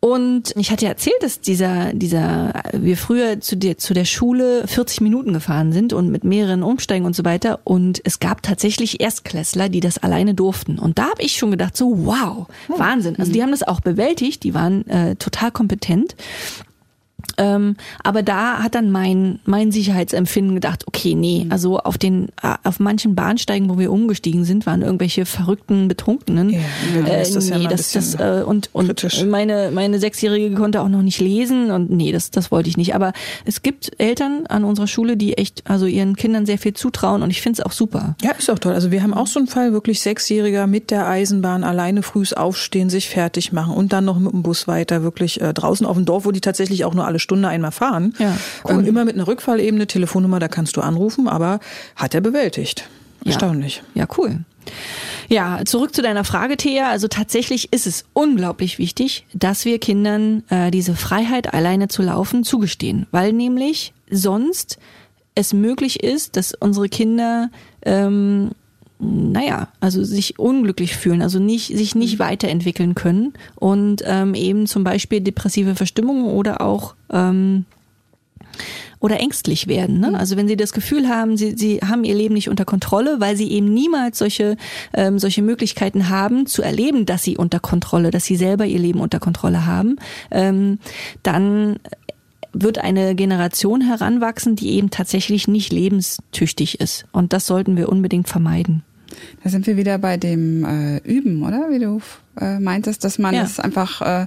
Und ich hatte ja erzählt, dass dieser, dieser, wir früher zu der, zu der Schule 40 Minuten gefahren sind und mit mehreren Umsteigen und so weiter. Und es gab tatsächlich Erstklässler, die das alleine durften. Und da habe ich schon gedacht, so wow, Wahnsinn. Also die haben das auch bewältigt, die waren äh, total kompetent. Ähm, aber da hat dann mein, mein Sicherheitsempfinden gedacht, okay, nee, also auf den, äh, auf manchen Bahnsteigen, wo wir umgestiegen sind, waren irgendwelche verrückten Betrunkenen. Ja, äh, ist das ja nee, ein das, das, äh, und, und kritisch. meine, meine Sechsjährige konnte auch noch nicht lesen und nee, das, das wollte ich nicht. Aber es gibt Eltern an unserer Schule, die echt, also ihren Kindern sehr viel zutrauen und ich finde es auch super. Ja, ist auch toll. Also wir haben auch so einen Fall, wirklich Sechsjähriger mit der Eisenbahn alleine frühs aufstehen, sich fertig machen und dann noch mit dem Bus weiter, wirklich äh, draußen auf dem Dorf, wo die tatsächlich auch nur alle Stunde einmal fahren. Ja, cool. ähm, immer mit einer Rückfallebene, Telefonnummer, da kannst du anrufen, aber hat er bewältigt. Ja. Erstaunlich. Ja, cool. Ja, zurück zu deiner Frage, Thea. Also tatsächlich ist es unglaublich wichtig, dass wir Kindern äh, diese Freiheit, alleine zu laufen, zugestehen, weil nämlich sonst es möglich ist, dass unsere Kinder ähm, naja, also sich unglücklich fühlen, also nicht, sich nicht weiterentwickeln können und ähm, eben zum Beispiel depressive Verstimmungen oder auch ähm, oder ängstlich werden. Ne? Also wenn sie das Gefühl haben, sie, sie haben ihr Leben nicht unter Kontrolle, weil sie eben niemals solche, ähm, solche Möglichkeiten haben, zu erleben, dass sie unter Kontrolle, dass sie selber ihr Leben unter Kontrolle haben, ähm, dann wird eine Generation heranwachsen, die eben tatsächlich nicht lebenstüchtig ist. Und das sollten wir unbedingt vermeiden. Da sind wir wieder bei dem äh, Üben, oder? Wie du äh, meintest, dass man Ja. es einfach äh,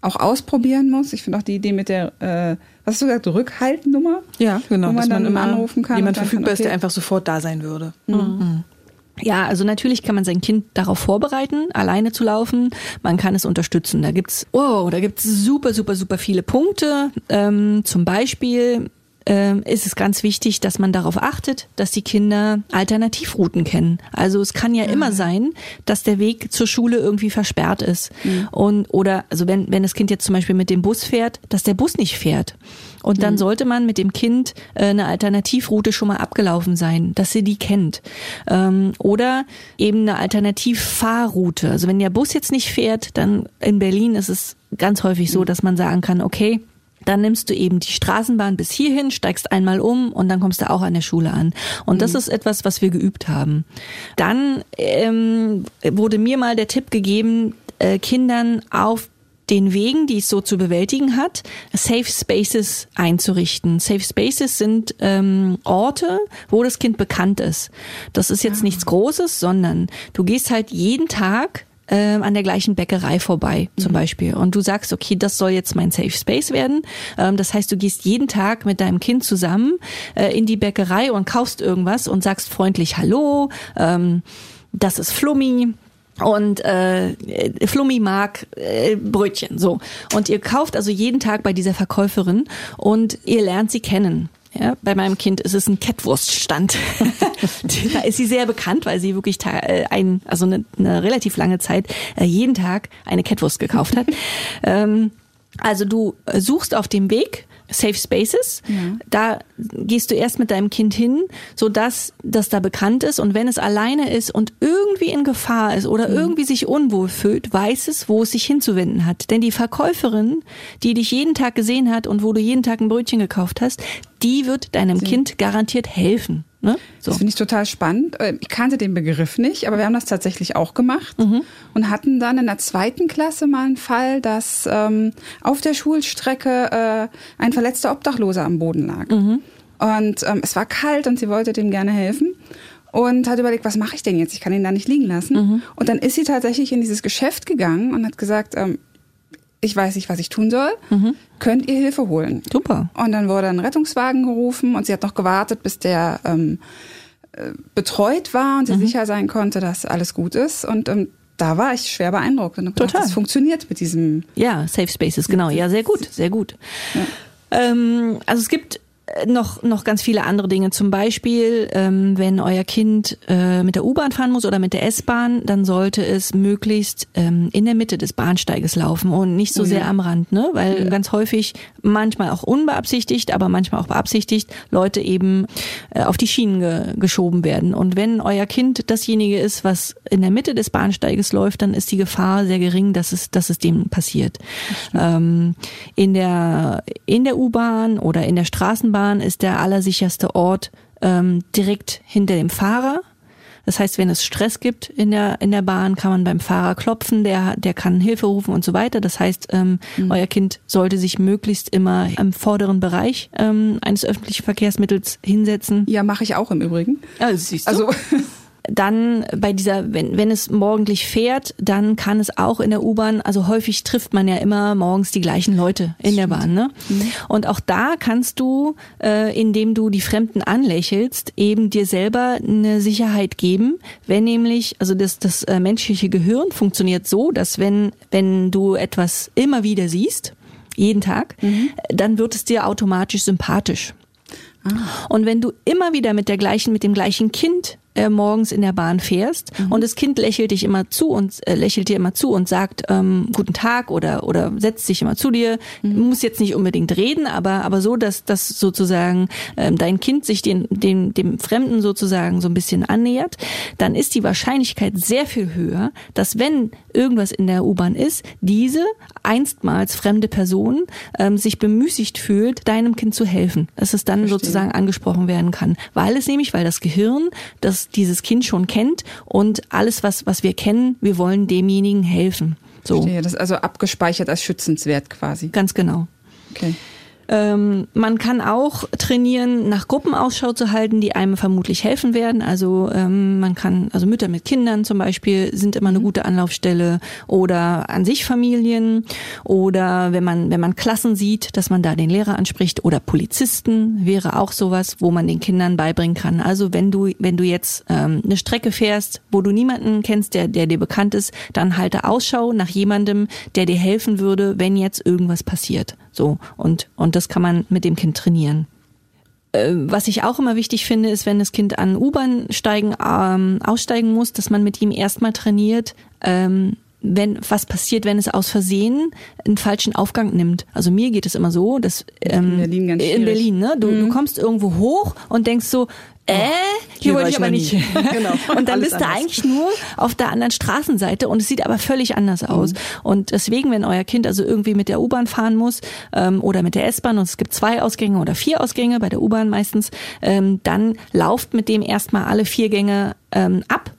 auch ausprobieren muss. Ich finde auch die Idee mit der, äh, was hast du gesagt, Rückhaltnummer? Ja, genau. Wo man dass dann immer anrufen kann Jemand verfügbar kann, ist, der okay. einfach sofort da sein würde. Ja, also natürlich kann man sein Kind darauf vorbereiten, alleine zu laufen. Man kann es unterstützen. Da gibt's, wow, da gibt's super, super, super viele Punkte. Ähm, zum Beispiel ähm, ist es ganz wichtig, dass man darauf achtet, dass die Kinder Alternativrouten kennen. Also es kann ja immer sein, dass der Weg zur Schule irgendwie versperrt ist. Und oder also wenn, wenn das Kind jetzt zum Beispiel mit dem Bus fährt, dass der Bus nicht fährt. Und dann sollte man mit dem Kind äh, eine Alternativroute schon mal abgelaufen sein, dass sie die kennt. Ähm, oder eben eine Alternativfahrroute. Also wenn der Bus jetzt nicht fährt, dann in Berlin ist es ganz häufig so, dass man sagen kann, okay, dann nimmst du eben die Straßenbahn bis hierhin, steigst einmal um und dann kommst du auch an der Schule an. Und das ist etwas, was wir geübt haben. Dann ähm, wurde mir mal der Tipp gegeben, äh, Kindern auf den Wegen, die es so zu bewältigen hat, Safe Spaces einzurichten. Safe Spaces sind ähm, Orte, wo das Kind bekannt ist. Das ist jetzt nichts Großes, sondern du gehst halt jeden Tag ähm, an der gleichen Bäckerei vorbei, zum Beispiel. Und du sagst, okay, das soll jetzt mein Safe Space werden. Ähm, das heißt, du gehst jeden Tag mit deinem Kind zusammen äh, in die Bäckerei und kaufst irgendwas und sagst freundlich Hallo, ähm, das ist Flummi. Und äh, Flummi mag äh, Brötchen, so. Und ihr kauft also jeden Tag bei dieser Verkäuferin und ihr lernt sie kennen. Ja, bei meinem Kind ist es ein Kettwurststand. da ist sie sehr bekannt, weil sie wirklich äh, ein, also eine, eine relativ lange Zeit äh, jeden Tag eine Kettwurst gekauft hat. ähm, also du äh, suchst auf dem Weg Safe Spaces. Da gehst du erst mit deinem Kind hin, so dass das da bekannt ist. Und wenn es alleine ist und irgendwie in Gefahr ist oder irgendwie sich unwohl fühlt, weiß es, wo es sich hinzuwenden hat. Denn die Verkäuferin, die dich jeden Tag gesehen hat und wo du jeden Tag ein Brötchen gekauft hast, die wird deinem Kind garantiert helfen. Ne? So. Das finde ich total spannend. Äh, Ich kannte den Begriff nicht, aber wir haben das tatsächlich auch gemacht Mhm. und hatten dann in der zweiten Klasse mal einen Fall, dass ähm, auf der Schulstrecke äh, ein verletzter Obdachloser am Boden lag. Mhm. Und ähm, es war kalt und sie wollte dem gerne helfen. Und hat überlegt, was mache ich denn jetzt? Ich kann ihn da nicht liegen lassen. Mhm. Und dann ist sie tatsächlich in dieses Geschäft gegangen und hat gesagt, ähm, ich weiß nicht, was ich tun soll. Mhm. Könnt ihr Hilfe holen? Super. Und dann wurde ein Rettungswagen gerufen und sie hat noch gewartet, bis der ähm, äh, betreut war Mhm. und sie sicher sein konnte, dass alles gut ist. Und ähm, da war ich schwer beeindruckt und gedacht, Total. das funktioniert mit diesem. Ja, Safe Spaces, genau. Ja, sehr gut, sehr gut. Ähm, also es gibt noch, noch ganz viele andere Dinge. Zum Beispiel, ähm, wenn euer Kind äh, mit der U-Bahn fahren muss oder mit der S-Bahn, dann sollte es möglichst ähm, in der Mitte des Bahnsteiges laufen und nicht so ja. sehr am Rand, ne? Weil ganz häufig, manchmal auch unbeabsichtigt, aber manchmal auch beabsichtigt, Leute eben äh, auf die Schienen ge geschoben werden. Und wenn euer Kind dasjenige ist, was in der Mitte des Bahnsteiges läuft, dann ist die Gefahr sehr gering, dass es, dass es dem passiert. Ähm, in der, in der U-Bahn oder in der Straßenbahn ist der allersicherste Ort ähm, direkt hinter dem Fahrer. Das heißt, wenn es Stress gibt in der, in der Bahn, kann man beim Fahrer klopfen, der, der kann Hilfe rufen und so weiter. Das heißt, ähm, euer Kind sollte sich möglichst immer im vorderen Bereich ähm, eines öffentlichen Verkehrsmittels hinsetzen. Ja, mache ich auch im Übrigen. Also, siehst Also dann bei dieser, wenn, wenn es morgendlich fährt, dann kann es auch in der U-Bahn, also häufig trifft man ja immer morgens die gleichen Leute in der Bahn, ne? Und auch da kannst du, äh, indem du die Fremden anlächelst, eben dir selber eine Sicherheit geben, wenn nämlich, also das, das äh, menschliche Gehirn funktioniert so, dass wenn, wenn du etwas immer wieder siehst, jeden Tag, dann wird es dir automatisch sympathisch. Und wenn du immer wieder mit der gleichen, mit dem gleichen Kind äh, morgens in der Bahn fährst und das Kind lächelt dich immer zu und äh, lächelt dir immer zu und sagt ähm, guten Tag oder oder setzt sich immer zu dir, muss jetzt nicht unbedingt reden, aber aber so, dass dass sozusagen ähm, dein Kind sich den, dem dem Fremden sozusagen so ein bisschen annähert, dann ist die Wahrscheinlichkeit sehr viel höher, dass wenn irgendwas in der U-Bahn ist, diese einstmals fremde Person ähm, sich bemüßigt fühlt, deinem Kind zu helfen, dass es dann sozusagen angesprochen werden kann, weil es nämlich, weil das Gehirn das dieses Kind schon kennt und alles was was wir kennen, wir wollen demjenigen helfen. So Verstehe, das ist also abgespeichert als schützenswert quasi. ganz genau. Okay. Ähm, man kann auch trainieren, nach Gruppen Ausschau zu halten, die einem vermutlich helfen werden. Also ähm, man kann, also Mütter mit Kindern zum Beispiel sind immer eine Mhm. gute Anlaufstelle oder an sich Familien oder wenn man wenn man Klassen sieht, dass man da den Lehrer anspricht oder Polizisten wäre auch sowas, wo man den Kindern beibringen kann. Also wenn du wenn du jetzt ähm, eine Strecke fährst, wo du niemanden kennst, der der dir bekannt ist, dann halte Ausschau nach jemandem, der dir helfen würde, wenn jetzt irgendwas passiert. So und und das kann man mit dem Kind trainieren. Äh, Was ich auch immer wichtig finde, ist, wenn das Kind an U-Bahn-Steigen ähm, aussteigen muss, dass man mit ihm erstmal trainiert, ähm, wenn was passiert, wenn es aus Versehen einen falschen Aufgang nimmt. Also mir geht es immer so, dass ähm, In Berlin ganz in. Berlin, ne, du, du kommst irgendwo hoch und denkst so, äh, hier, hier war wollte ich aber nicht. Genau. Und dann bist du eigentlich nur auf der anderen Straßenseite und es sieht aber völlig anders aus. Und deswegen, wenn euer Kind also irgendwie mit der U-Bahn fahren muss ähm, oder mit der S-Bahn und es gibt zwei Ausgänge oder vier Ausgänge, bei der U-Bahn meistens, ähm, dann lauft mit dem erstmal alle vier Gänge ähm, ab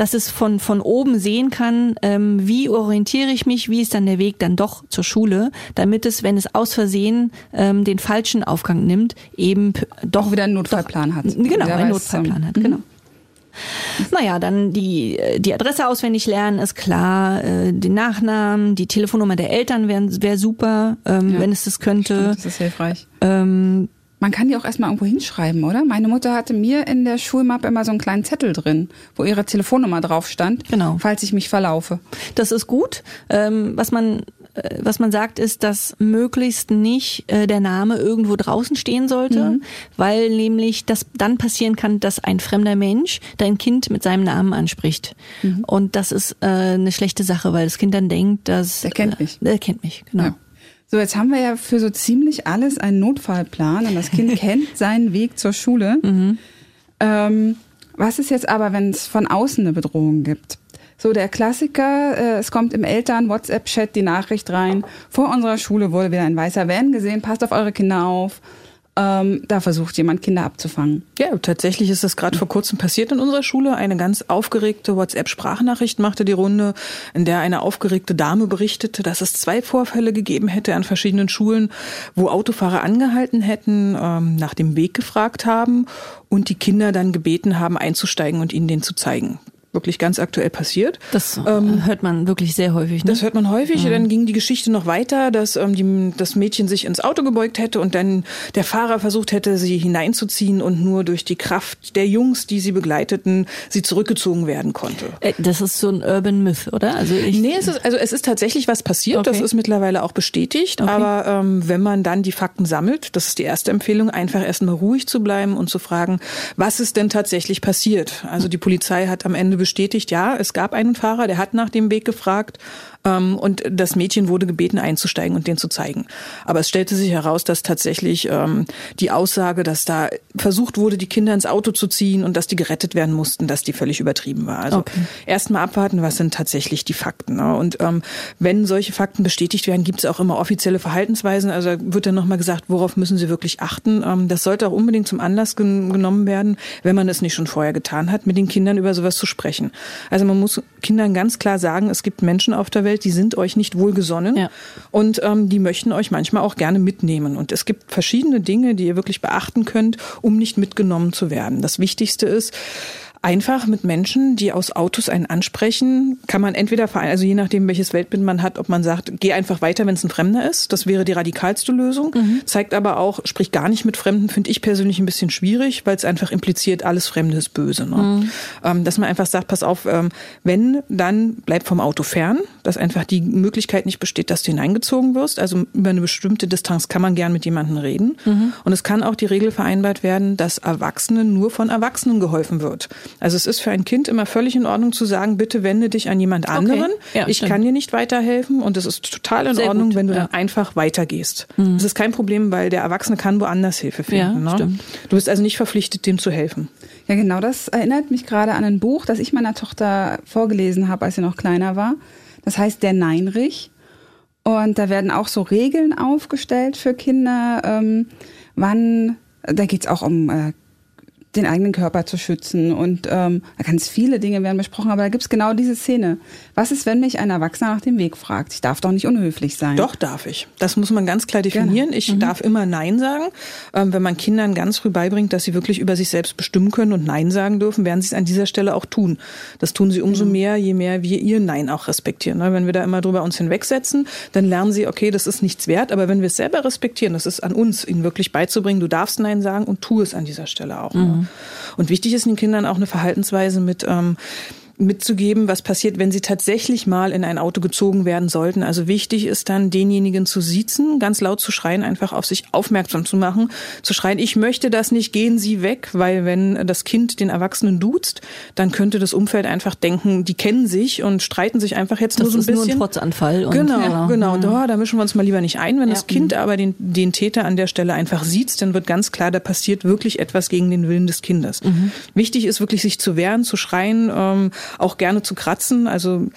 dass es von, von oben sehen kann, ähm, wie orientiere ich mich, wie ist dann der Weg dann doch zur Schule, damit es, wenn es aus Versehen ähm, den falschen Aufgang nimmt, eben doch Auch wieder einen Notfallplan hat. Genau, einen Notfallplan ähm, hat, genau. Naja, dann die, die Adresse auswendig lernen ist klar, äh, den Nachnamen, die Telefonnummer der Eltern wäre wär super, ähm, Ja, wenn es das könnte. Stimmt, das ist hilfreich. Ähm, Man kann die auch erstmal irgendwo hinschreiben, oder? Meine Mutter hatte mir in der Schulmappe immer so einen kleinen Zettel drin, wo ihre Telefonnummer drauf stand, Genau. falls ich mich verlaufe. Das ist gut. Ähm, was man äh, was man sagt, ist, dass möglichst nicht äh, der Name irgendwo draußen stehen sollte, weil nämlich das dann passieren kann, dass ein fremder Mensch dein Kind mit seinem Namen anspricht. Und das ist äh, eine schlechte Sache, weil das Kind dann denkt, dass Der kennt äh, mich. Der kennt mich, genau. Ja. So, jetzt haben wir ja für so ziemlich alles einen Notfallplan und das Kind kennt seinen Weg zur Schule. Ähm, was ist jetzt aber, wenn es von außen eine Bedrohung gibt? So der Klassiker, äh, es kommt im Eltern-WhatsApp-Chat die Nachricht rein, vor unserer Schule wurde wieder ein weißer Van gesehen, passt auf eure Kinder auf. Ähm, da versucht jemand Kinder abzufangen. Ja, tatsächlich ist das gerade vor kurzem passiert in unserer Schule. Eine ganz aufgeregte WhatsApp-Sprachnachricht machte die Runde, in der eine aufgeregte Dame berichtete, dass es zwei Vorfälle gegeben hätte an verschiedenen Schulen, wo Autofahrer angehalten hätten, ähm, nach dem Weg gefragt haben und die Kinder dann gebeten haben, einzusteigen und ihnen den zu zeigen. Wirklich ganz aktuell passiert. Das äh, hört man wirklich sehr häufig. Ne? Das hört man häufig. Dann ging die Geschichte noch weiter, dass ähm, die, das Mädchen sich ins Auto gebeugt hätte und dann der Fahrer versucht hätte, sie hineinzuziehen und nur durch die Kraft der Jungs, die sie begleiteten, sie zurückgezogen werden konnte. Äh, das ist so ein Urban Myth, oder? Also ich, Nee, es ist, also es ist tatsächlich was passiert, das Okay. ist mittlerweile auch bestätigt, Okay. aber ähm, wenn man dann die Fakten sammelt, das ist die erste Empfehlung, einfach erstmal ruhig zu bleiben und zu fragen, was ist denn tatsächlich passiert? Also die Polizei hat am Ende bestätigt, ja, es gab einen Fahrer, der hat nach dem Weg gefragt ähm, und das Mädchen wurde gebeten einzusteigen und den zu zeigen. Aber es stellte sich heraus, dass tatsächlich ähm, die Aussage, dass da versucht wurde, die Kinder ins Auto zu ziehen und dass die gerettet werden mussten, dass die völlig übertrieben war. Also Okay. erstmal abwarten, was sind tatsächlich die Fakten. Ne? Und ähm, wenn solche Fakten bestätigt werden, gibt es auch immer offizielle Verhaltensweisen. Also wird dann nochmal gesagt, worauf müssen Sie wirklich achten. Ähm, das sollte auch unbedingt zum Anlass gen genommen werden, wenn man es nicht schon vorher getan hat, mit den Kindern über sowas zu sprechen. Also man muss Kindern ganz klar sagen, es gibt Menschen auf der Welt, die sind euch nicht wohlgesonnen Ja. und ähm, die möchten euch manchmal auch gerne mitnehmen. Und es gibt verschiedene Dinge, die ihr wirklich beachten könnt, um nicht mitgenommen zu werden. Das Wichtigste ist, Einfach mit Menschen, die aus Autos einen ansprechen, kann man entweder vereinen, also je nachdem, welches Weltbild man hat, ob man sagt, geh einfach weiter, wenn es ein Fremder ist. Das wäre die radikalste Lösung. Zeigt aber auch, sprich gar nicht mit Fremden, finde ich persönlich ein bisschen schwierig, weil es einfach impliziert, alles Fremde ist böse. Ne? Ähm, dass man einfach sagt, pass auf, ähm, wenn, dann bleib vom Auto fern, dass einfach die Möglichkeit nicht besteht, dass du hineingezogen wirst. Also über eine bestimmte Distanz kann man gern mit jemandem reden. Und es kann auch die Regel vereinbart werden, dass Erwachsenen nur von Erwachsenen geholfen wird. Also es ist für ein Kind immer völlig in Ordnung zu sagen, bitte wende dich an jemand anderen. Ja, ich stimmt. kann dir nicht weiterhelfen und es ist total in Sehr Ordnung, gut, wenn du ja. dann einfach weitergehst. Das ist kein Problem, weil der Erwachsene kann woanders Hilfe Ja, finden. ne? stimmt. Du bist also nicht verpflichtet, dem zu helfen. Ja, genau, das erinnert mich gerade an ein Buch, das ich meiner Tochter vorgelesen habe, als sie noch kleiner war. Das heißt Der Neinrich. Und da werden auch so Regeln aufgestellt für Kinder, ähm, wann, da geht's auch um äh, den eigenen Körper zu schützen. Und ähm, ganz viele Dinge werden besprochen, aber da gibt's genau diese Szene. Was ist, wenn mich ein Erwachsener nach dem Weg fragt? Ich darf doch nicht unhöflich sein. Doch, darf ich. Das muss man ganz klar definieren. Ich darf immer Nein sagen. Ähm, wenn man Kindern ganz früh beibringt, dass sie wirklich über sich selbst bestimmen können und Nein sagen dürfen, werden sie es an dieser Stelle auch tun. Das tun sie umso mehr, je mehr wir ihr Nein auch respektieren. Ne? Wenn wir da immer drüber uns hinwegsetzen, dann lernen sie, okay, das ist nichts wert. Aber wenn wir es selber respektieren, das ist an uns, ihnen wirklich beizubringen, du darfst Nein sagen und tu es an dieser Stelle auch. Ne? Und wichtig ist den Kindern auch eine Verhaltensweise mit ähm, mitzugeben, was passiert, wenn sie tatsächlich mal in ein Auto gezogen werden sollten. Also wichtig ist dann, denjenigen zu siezen, ganz laut zu schreien, einfach auf sich aufmerksam zu machen, zu schreien, ich möchte das nicht, gehen Sie weg, weil wenn das Kind den Erwachsenen duzt, dann könnte das Umfeld einfach denken, die kennen sich und streiten sich einfach jetzt Das nur so ein ist nur bisschen. ein Trotzanfall. Und, Genau, ja. genau. Da, da mischen wir uns mal lieber nicht ein. Wenn Ja. das Kind aber den, den Täter an der Stelle einfach sieht, dann wird ganz klar, da passiert wirklich etwas gegen den Willen des Kindes. Wichtig ist wirklich, sich zu wehren, zu schreien, ähm, auch gerne zu kratzen. Also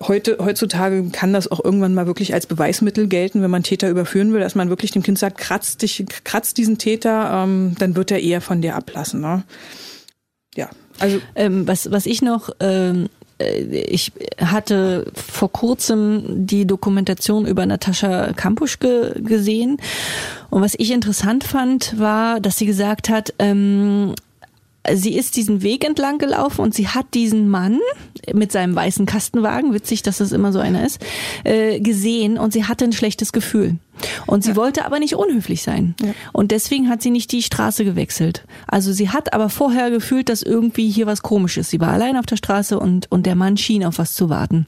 heute, heutzutage kann das auch irgendwann mal wirklich als Beweismittel gelten, wenn man Täter überführen will, dass man wirklich dem Kind sagt, kratz dich, kratz diesen Täter, ähm, dann wird er eher von dir ablassen. Ne? Ja, also Ähm, was, was ich noch, ähm, äh, ich hatte vor kurzem die Dokumentation über Natascha Kampusch ge gesehen. Und was ich interessant fand, war, dass sie gesagt hat, ähm, sie ist diesen Weg entlang gelaufen und sie hat diesen Mann mit seinem weißen Kastenwagen, witzig, dass das immer so einer ist, äh, gesehen und sie hatte ein schlechtes Gefühl. Und sie wollte aber nicht unhöflich sein. Und deswegen hat sie nicht die Straße gewechselt. Also sie hat aber vorher gefühlt, dass irgendwie hier was komisch ist. Sie war allein auf der Straße und, und der Mann schien auf was zu warten.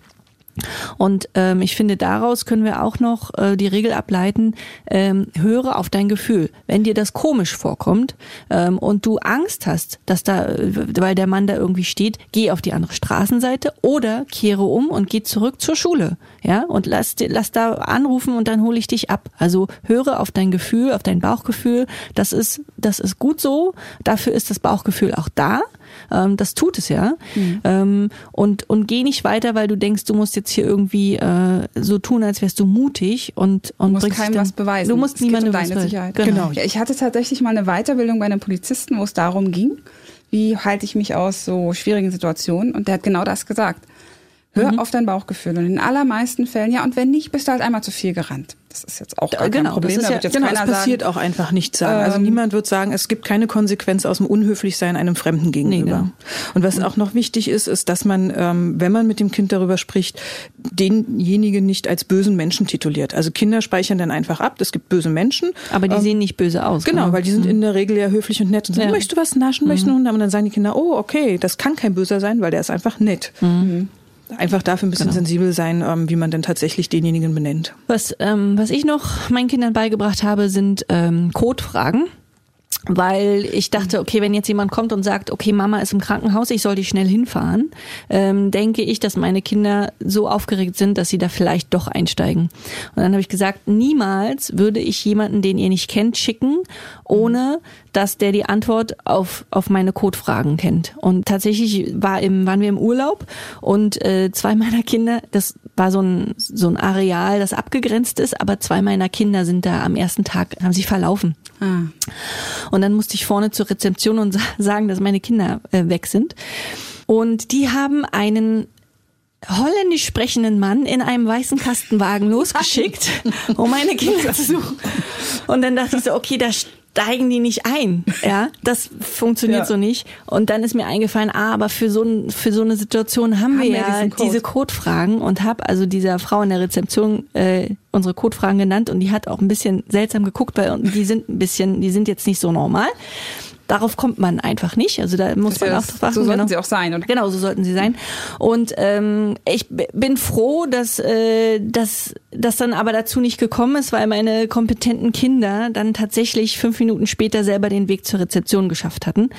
Und ähm, ich finde, daraus können wir auch noch äh, die Regel ableiten, ähm, höre auf dein Gefühl. Wenn dir das komisch vorkommt ähm, und du Angst hast, dass da, äh, weil der Mann da irgendwie steht, geh auf die andere Straßenseite oder kehre um und geh zurück zur Schule. Ja, und lass, lass da anrufen und dann hole ich dich ab. Also höre auf dein Gefühl, auf dein Bauchgefühl. Das ist, das ist gut so. Dafür ist das Bauchgefühl auch da. Ähm, das tut es ja. Ähm, und, und geh nicht weiter, weil du denkst, du musst jetzt hier irgendwie äh, so tun, als wärst du mutig und, und Du musst bringst keinem dann- was beweisen. Du musst es niemandem um was deine beweisen. Sicherheit. Genau. Ja, ich hatte tatsächlich mal eine Weiterbildung bei einem Polizisten, wo es darum ging, wie halte ich mich aus so schwierigen Situationen. Und der hat genau das gesagt. Hör Mhm. auf dein Bauchgefühl. Und in den allermeisten Fällen, ja, und wenn nicht, bist du halt einmal zu viel gerannt. Das ist jetzt auch gar Genau, kein das Problem. ist Da ja- wird jetzt Genau, es keiner passiert sagen, auch einfach nichts sagen. Also Ähm, niemand wird sagen, es gibt keine Konsequenz aus dem Unhöflichsein einem Fremden gegenüber. genau. Und was auch noch wichtig ist, ist, dass man, ähm, wenn man mit dem Kind darüber spricht, denjenigen nicht als bösen Menschen tituliert. Also Kinder speichern dann einfach ab, es gibt böse Menschen. Aber die Ähm, sehen nicht böse aus. Genau, weil die sind in der Regel ja höflich und nett und sagen, Ja. möchtest du was naschen, möchtest du haben? Und dann sagen die Kinder, oh, okay, das kann kein Böser sein, weil der ist einfach nett. Einfach dafür ein bisschen sensibel sein, ähm, wie man denn tatsächlich denjenigen benennt. Was, ähm, was ich noch meinen Kindern beigebracht habe, sind ähm, Codefragen. Weil ich dachte, okay, wenn jetzt jemand kommt und sagt, okay, Mama ist im Krankenhaus, ich soll die schnell hinfahren, ähm, denke ich, dass meine Kinder so aufgeregt sind, dass sie da vielleicht doch einsteigen. Und dann habe ich gesagt, niemals würde ich jemanden, den ihr nicht kennt, schicken, ohne dass der die Antwort auf, auf meine Codefragen kennt. Und tatsächlich war im, waren wir im Urlaub und äh, zwei meiner Kinder, das war so ein, so ein Areal, das abgegrenzt ist, aber zwei meiner Kinder sind da am ersten Tag, haben sich verlaufen. Ah, Und dann musste ich vorne zur Rezeption und sa- sagen, dass meine Kinder äh, weg sind. Und die haben einen holländisch sprechenden Mann in einem weißen Kastenwagen losgeschickt, um meine Kinder zu suchen. Und dann dachte ich so, okay, da steigen die nicht ein. Ja, das funktioniert Ja. so nicht. Und dann ist mir eingefallen, ah, aber für so, ein, für so eine Situation haben, Haben wir ja Code. diese Codefragen und habe also dieser Frau in der Rezeption äh, unsere Codefragen genannt und die hat auch ein bisschen seltsam geguckt, weil die sind ein bisschen, die sind jetzt nicht so normal. Darauf kommt man einfach nicht. Also da muss man ja auch drauf achten. so sollten genau. sie auch sein. Und Genau, so sollten sie sein. Und ähm, ich bin froh, dass, äh, dass das dann aber dazu nicht gekommen ist, weil meine kompetenten Kinder dann tatsächlich fünf Minuten später selber den Weg zur Rezeption geschafft hatten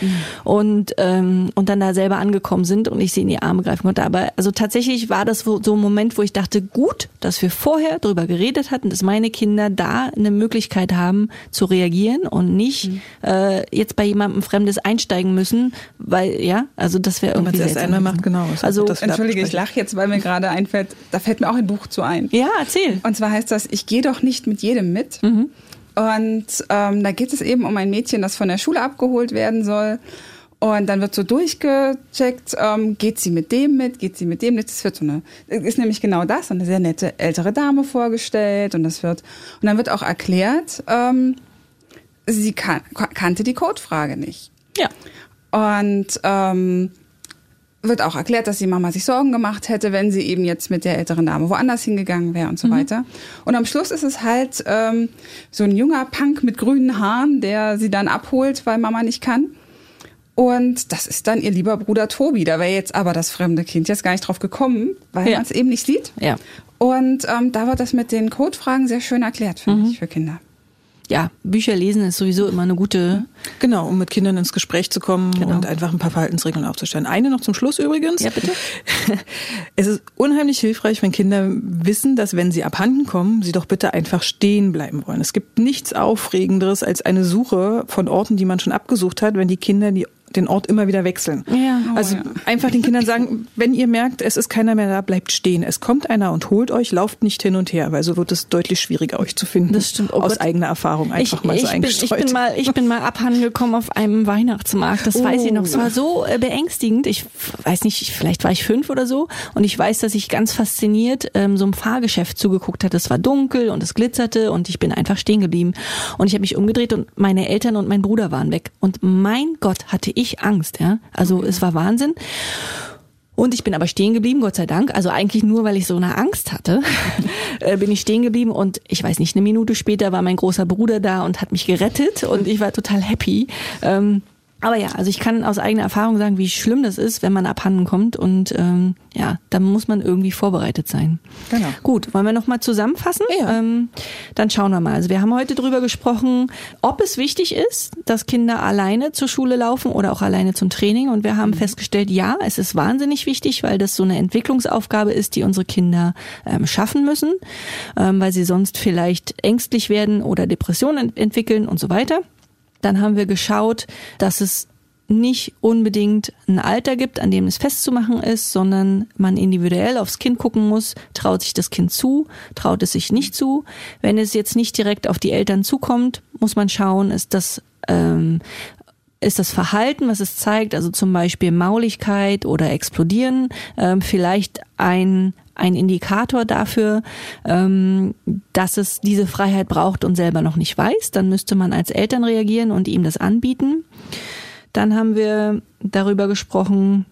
und ähm, und dann da selber angekommen sind und ich sie in die Arme greifen konnte. Aber also tatsächlich war das so ein Moment, wo ich dachte, gut, dass wir vorher drüber geredet hatten, dass meine Kinder da eine Möglichkeit haben zu reagieren und nicht äh, jetzt bei jemandem Fremdes einsteigen müssen, weil ja, also das wäre Wenn man irgendwie es einmal macht, genau. Also, Entschuldige, ich lache jetzt, weil mir gerade einfällt, da fällt mir auch ein Buch zu ein. Ja, erzähl. Und zwar heißt das, ich gehe doch nicht mit jedem mit. Mhm. Und ähm, da geht es eben um ein Mädchen, das von der Schule abgeholt werden soll. Und dann wird so durchgecheckt, ähm, geht sie mit dem mit, geht sie mit dem mit. Das wird so eine, ist nämlich genau das, eine sehr nette ältere Dame vorgestellt und das wird, und dann wird auch erklärt, ähm, sie kan kannte die Codefrage nicht. Ja. Und ähm, wird auch erklärt, dass die Mama sich Sorgen gemacht hätte, wenn sie eben jetzt mit der älteren Dame woanders hingegangen wäre und so mhm. weiter. Und am Schluss ist es halt ähm, so ein junger Punk mit grünen Haaren, der sie dann abholt, weil Mama nicht kann. Und das ist dann ihr lieber Bruder Tobi. Da wäre jetzt aber das fremde Kind jetzt gar nicht drauf gekommen, weil ja. man es eben nicht sieht. Ja. Und ähm, da wird das mit den Codefragen sehr schön erklärt, finde mhm. ich, für Kinder ja, Bücher lesen ist sowieso immer eine gute. Genau, um mit Kindern ins Gespräch zu kommen genau. und einfach ein paar Verhaltensregeln aufzustellen. Eine noch zum Schluss übrigens. Ja, bitte. Es ist unheimlich hilfreich, wenn Kinder wissen, dass wenn sie abhanden kommen, sie doch bitte einfach stehen bleiben wollen. Es gibt nichts Aufregenderes als eine Suche von Orten, die man schon abgesucht hat, wenn die Kinder die den Ort immer wieder wechseln. Ja. Oh, also ja. einfach den Kindern sagen, wenn ihr merkt, es ist keiner mehr da, bleibt stehen. Es kommt einer und holt euch, lauft nicht hin und her, weil so wird es deutlich schwieriger, euch zu finden. Das stimmt. Oh Aus Gott. eigener Erfahrung einfach ich, mal so ich eingestreut. Bin, ich bin mal, ich bin mal abhanden gekommen auf einem Weihnachtsmarkt. Das oh. weiß ich noch. Es war so äh, beängstigend. Ich weiß nicht, vielleicht war ich fünf oder so. Und ich weiß, dass ich ganz fasziniert ähm, so einem Fahrgeschäft zugeguckt hatte. Es war dunkel und es glitzerte und ich bin einfach stehen geblieben. Und ich habe mich umgedreht und meine Eltern und mein Bruder waren weg. Und mein Gott, hatte ich Angst, ja. Also es war Wahnsinn. Und ich bin aber stehen geblieben, Gott sei Dank. Also eigentlich nur, weil ich so eine Angst hatte, äh, bin ich stehen geblieben. Und ich weiß nicht, eine Minute später war mein großer Bruder da und hat mich gerettet. Und ich war total happy. Ähm, aber ja, also ich kann aus eigener Erfahrung sagen, wie schlimm das ist, wenn man abhanden kommt und ähm, ja, da muss man irgendwie vorbereitet sein. Genau. Gut, wollen wir nochmal zusammenfassen? Ja. Ähm, dann schauen wir mal. Also wir haben heute drüber gesprochen, ob es wichtig ist, dass Kinder alleine zur Schule laufen oder auch alleine zum Training. Und wir haben mhm. festgestellt, ja, es ist wahnsinnig wichtig, weil das so eine Entwicklungsaufgabe ist, die unsere Kinder ähm, schaffen müssen, ähm, weil sie sonst vielleicht ängstlich werden oder Depressionen entwickeln und so weiter. Dann haben wir geschaut, dass es nicht unbedingt ein Alter gibt, an dem es festzumachen ist, sondern man individuell aufs Kind gucken muss, traut sich das Kind zu, traut es sich nicht zu. Wenn es jetzt nicht direkt auf die Eltern zukommt, muss man schauen, ist das ähm, ist das Verhalten, was es zeigt, also zum Beispiel Mauligkeit oder Explodieren, ähm, vielleicht ein ein Indikator dafür, ähm, dass es diese Freiheit braucht und selber noch nicht weiß. Dann müsste man als Eltern reagieren und ihm das anbieten. Dann haben wir darüber gesprochen,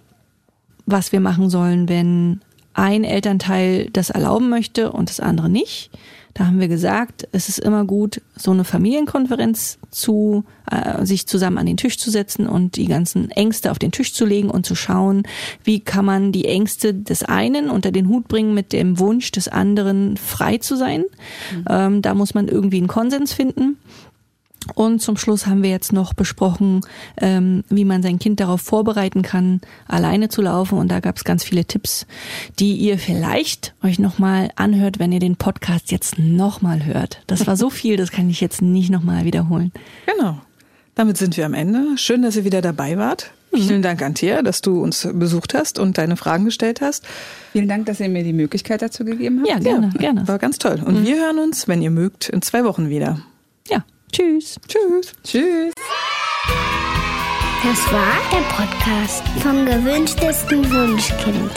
was wir machen sollen, wenn ein Elternteil das erlauben möchte und das andere nicht. Da haben wir gesagt, es ist immer gut, so eine Familienkonferenz zu äh, sich zusammen an den Tisch zu setzen und die ganzen Ängste auf den Tisch zu legen und zu schauen, wie kann man die Ängste des einen unter den Hut bringen mit dem Wunsch des anderen frei zu sein. Mhm. Ähm, da muss man irgendwie einen Konsens finden. Und zum Schluss haben wir jetzt noch besprochen, ähm, wie man sein Kind darauf vorbereiten kann, alleine zu laufen. Und da gab es ganz viele Tipps, die ihr vielleicht euch nochmal anhört, wenn ihr den Podcast jetzt nochmal hört. Das war so viel, das kann ich jetzt nicht nochmal wiederholen. Genau. Damit sind wir am Ende. Schön, dass ihr wieder dabei wart. Mhm. Vielen Dank an Thea, dass du uns besucht hast und deine Fragen gestellt hast. Vielen Dank, dass ihr mir die Möglichkeit dazu gegeben habt. Ja, gerne, ja, gerne. War ganz toll. Und mhm. wir hören uns, wenn ihr mögt, in zwei Wochen wieder. Ja. Tschüss. Tschüss. Tschüss. Das war der Podcast vom gewünschtesten Wunschkind.